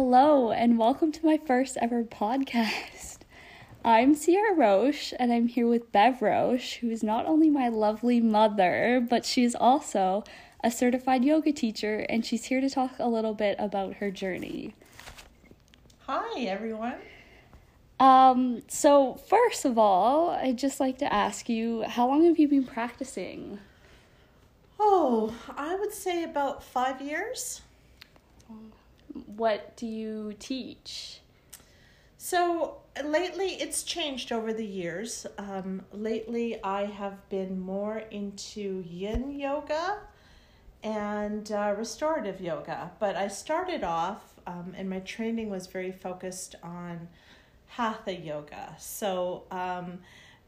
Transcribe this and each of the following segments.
Hello, and welcome to my first ever podcast. I'm Sierra Roche, and I'm here with Bev Roche, who is not only my lovely mother, but she's also a certified yoga teacher, and she's here to talk a little bit about her journey. Hi, everyone. Um, so, first of all, I'd just like to ask you how long have you been practicing? Oh, I would say about five years. What do you teach? So lately, it's changed over the years. Um, lately, I have been more into yin yoga and uh, restorative yoga. But I started off, um, and my training was very focused on hatha yoga. So, um,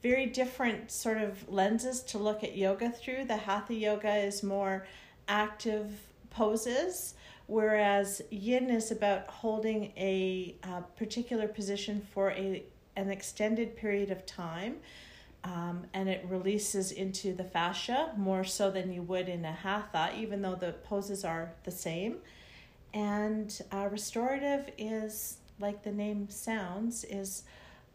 very different sort of lenses to look at yoga through. The hatha yoga is more active poses whereas yin is about holding a, a particular position for a an extended period of time um, and it releases into the fascia more so than you would in a hatha even though the poses are the same. And uh, restorative is like the name sounds is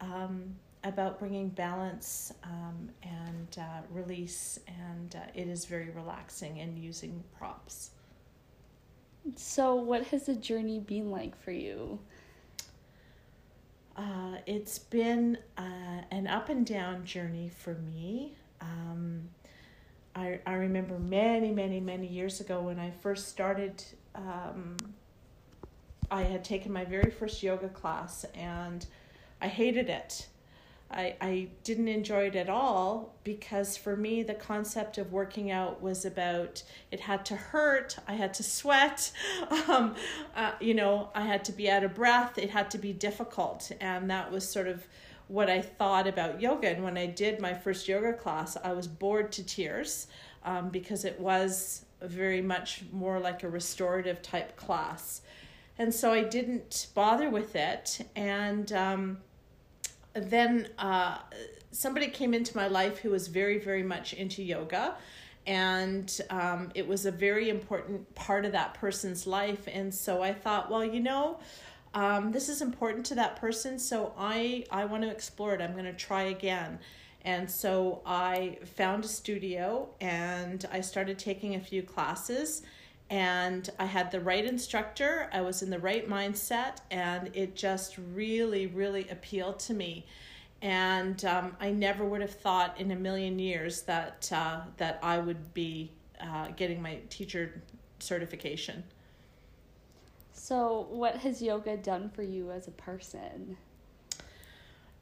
um, about bringing balance um, and uh, release and uh, it is very relaxing and using props so, what has the journey been like for you? Uh, it's been uh, an up and down journey for me. Um, I, I remember many, many, many years ago when I first started, um, I had taken my very first yoga class and I hated it. I, I didn't enjoy it at all because for me the concept of working out was about it had to hurt i had to sweat um, uh, you know i had to be out of breath it had to be difficult. And that was sort of what i thought about yoga. And when i did my first yoga class i was bored to tears um, because it was very much more like a restorative type class. And so i didn't bother with it. And um, then uh, somebody came into my life who was very, very much into yoga. And um, it was a very important part of that person's life. And so I thought, well, you know, um, this is important to that person. So I, I want to explore it. I'm going to try again. And so I found a studio and I started taking a few classes and I had the right instructor, I was in the right mindset, and it just really, really appealed to me. And um, I never would have thought in a million years that uh, that I would be uh, getting my teacher certification. So, what has yoga done for you as a person?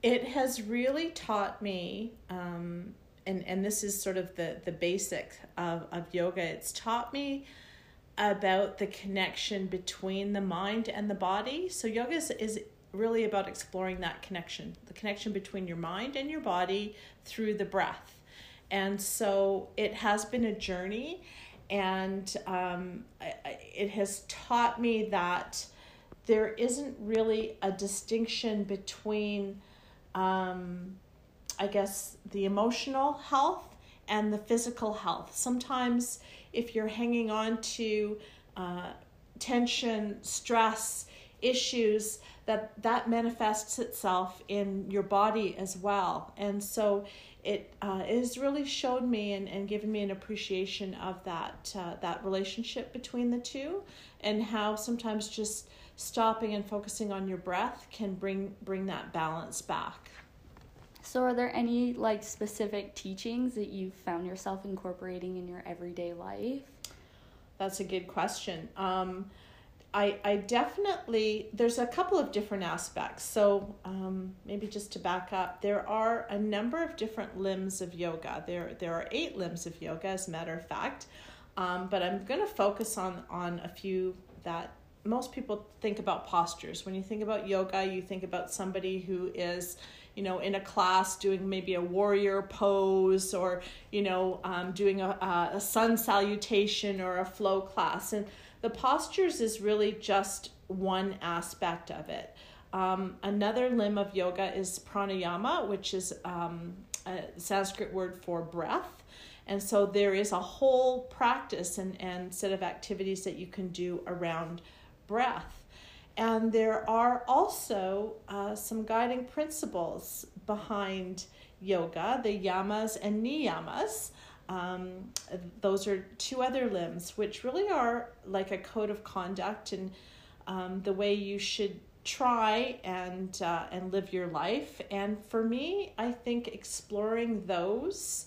It has really taught me, um, and and this is sort of the the basic of of yoga. It's taught me about the connection between the mind and the body. So, yoga is, is really about exploring that connection, the connection between your mind and your body through the breath. And so, it has been a journey, and um, it has taught me that there isn't really a distinction between, um, I guess, the emotional health and the physical health. Sometimes, if you're hanging on to uh, tension, stress, issues, that that manifests itself in your body as well. And so, it uh, has really showed me and, and given me an appreciation of that uh, that relationship between the two, and how sometimes just stopping and focusing on your breath can bring bring that balance back. So, are there any like specific teachings that you've found yourself incorporating in your everyday life? That's a good question. Um, I, I definitely, there's a couple of different aspects. So, um, maybe just to back up, there are a number of different limbs of yoga. There, there are eight limbs of yoga, as a matter of fact. Um, but I'm going to focus on, on a few that most people think about postures. When you think about yoga, you think about somebody who is you know, in a class doing maybe a warrior pose or, you know, um, doing a, a sun salutation or a flow class. And the postures is really just one aspect of it. Um, another limb of yoga is pranayama, which is um, a Sanskrit word for breath. And so there is a whole practice and, and set of activities that you can do around breath. And there are also uh, some guiding principles behind yoga, the yamas and niyamas. Um, those are two other limbs, which really are like a code of conduct and um, the way you should try and uh, and live your life. And for me, I think exploring those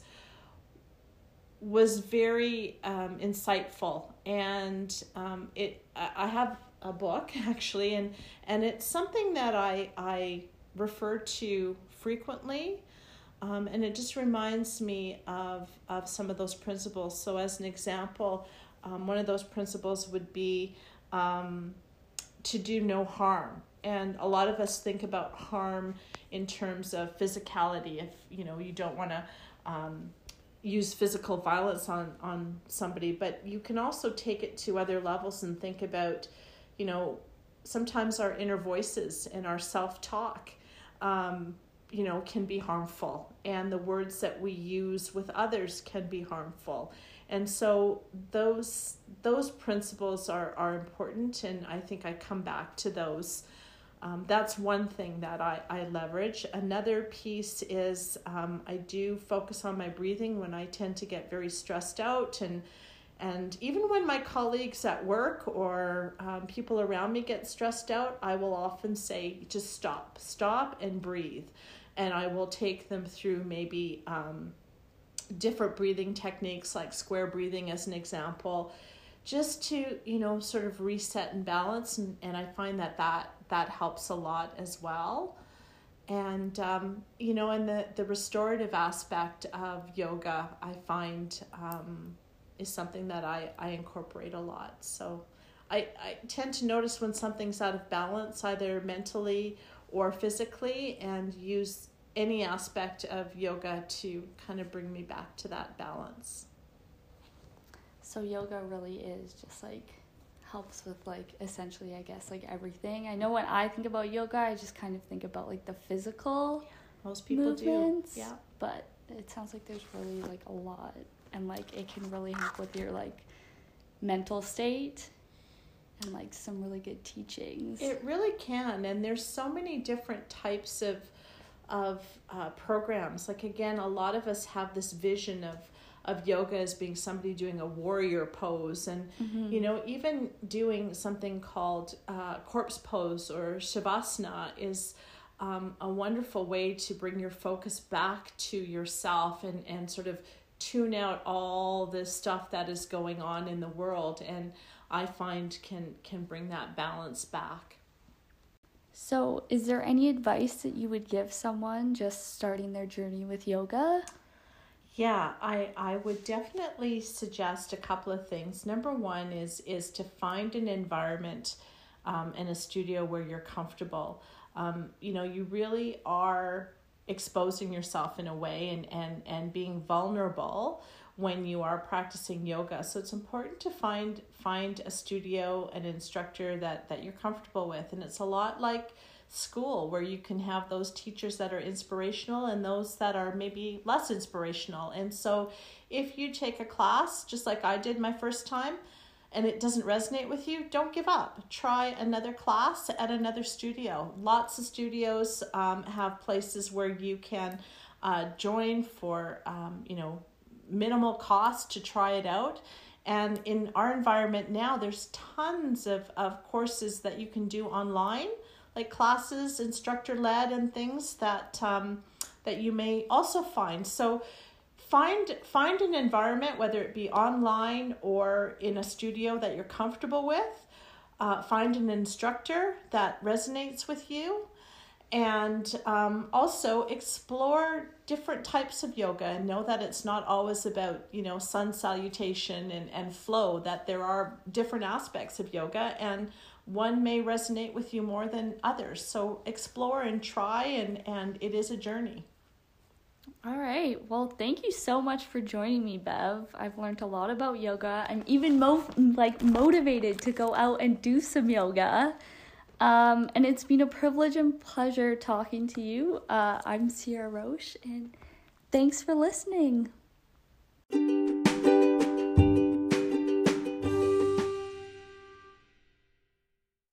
was very um, insightful, and um, it. I have a book actually, and and it's something that I I refer to frequently. Um, and it just reminds me of, of some of those principles. So, as an example, um, one of those principles would be um, to do no harm. And a lot of us think about harm in terms of physicality. If you know you don't want to um, use physical violence on on somebody, but you can also take it to other levels and think about, you know, sometimes our inner voices and our self talk. Um, you know can be harmful. And the words that we use with others can be harmful. And so those those principles are are important. And i think i come back to those. Um, that's one thing that I, I leverage. Another piece is um, i do focus on my breathing when i tend to get very stressed out and and even when my colleagues at work or um, people around me get stressed out i will often say just stop. Stop and breathe. And I will take them through maybe um, different breathing techniques like square breathing as an example just to you know sort of reset and balance. And, and i find that that that helps a lot as well. And um, you know and the the restorative aspect of yoga i find um, is something that i i incorporate a lot so I, I tend to notice when something's out of balance either mentally or physically and use any aspect of yoga to kind of bring me back to that balance. So yoga really is just like helps with like essentially I guess like everything. I know when I think about yoga, I just kind of think about like the physical yeah, most people movements, do. Yeah. But it sounds like there's really like a lot and like it can really help with your like mental state and like some really good teachings. It really can, and there's so many different types of of uh, programs. Like again, a lot of us have this vision of of yoga as being somebody doing a warrior pose, and mm-hmm. you know, even doing something called uh, corpse pose or shavasana is. Um, a wonderful way to bring your focus back to yourself and, and sort of tune out all this stuff that is going on in the world and I find can can bring that balance back. So, is there any advice that you would give someone just starting their journey with yoga? Yeah, I, I would definitely suggest a couple of things. Number one is is to find an environment um, in a studio where you're comfortable. Um, you know, you really are exposing yourself in a way and, and, and being vulnerable when you are practicing yoga. So it's important to find find a studio, an instructor that that you're comfortable with, and it's a lot like school where you can have those teachers that are inspirational and those that are maybe less inspirational. And so if you take a class just like I did my first time and it doesn't resonate with you, don't give up. Try another class at another studio. Lots of studios um, have places where you can uh, join for um, you know minimal cost to try it out. And in our environment now, there's tons of, of courses that you can do online, like classes, instructor led, and things that um, that you may also find. So find find an environment, whether it be online or in a studio that you're comfortable with. Uh, find an instructor that resonates with you and um, also explore different types of yoga and know that it's not always about you know sun salutation and, and flow that there are different aspects of yoga and one may resonate with you more than others so explore and try and and it is a journey all right. Well, thank you so much for joining me, Bev. I've learned a lot about yoga. I'm even mo- like motivated to go out and do some yoga. Um, and it's been a privilege and pleasure talking to you. Uh, I'm Sierra Roche, and thanks for listening.